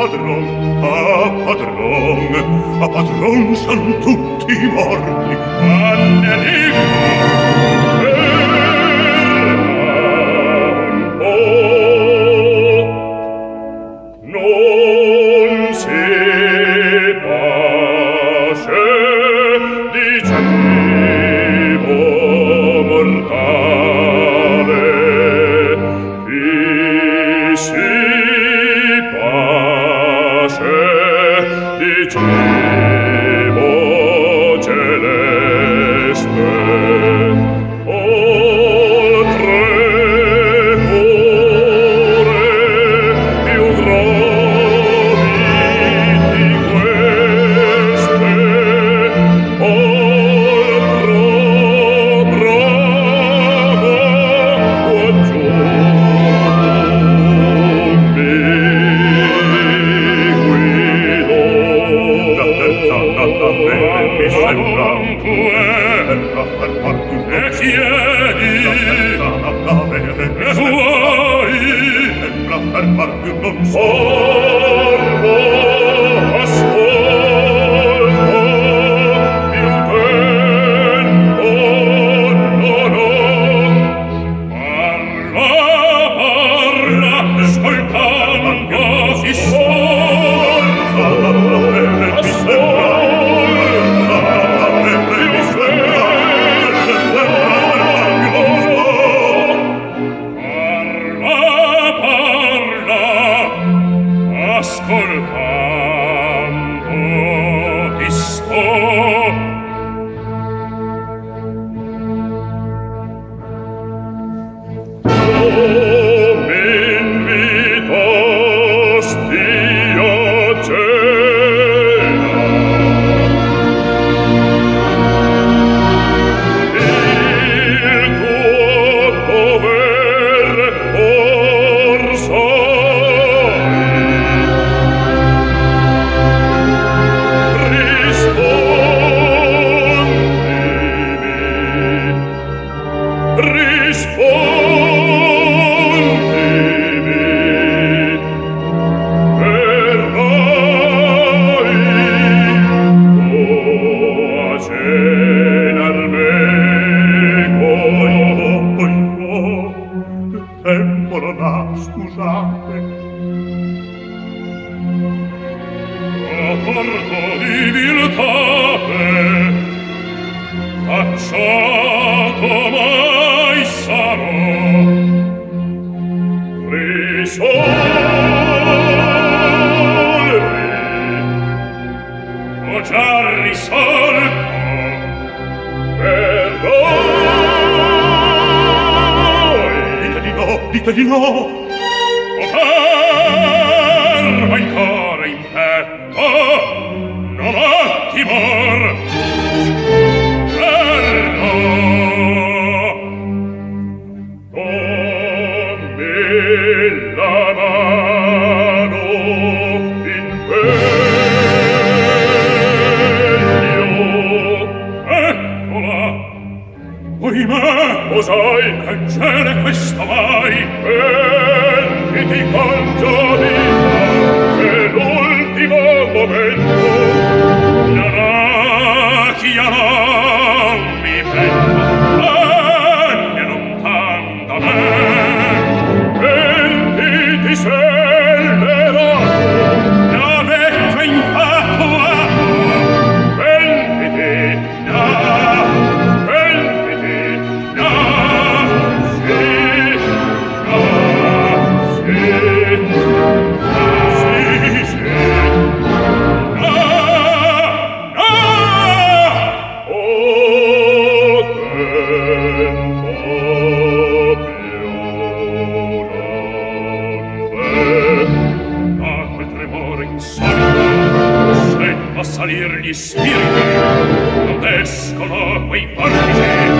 padron, a padron, a padron san tutti morti, Anne 这边 per far più non sorbo Lord. perdona, scusate. Oh, a porto di viltate, a ciò ditegli no Oimè, osai, reggere questo mai, e ti col giovina, che l'ultimo momento. Escono quei portici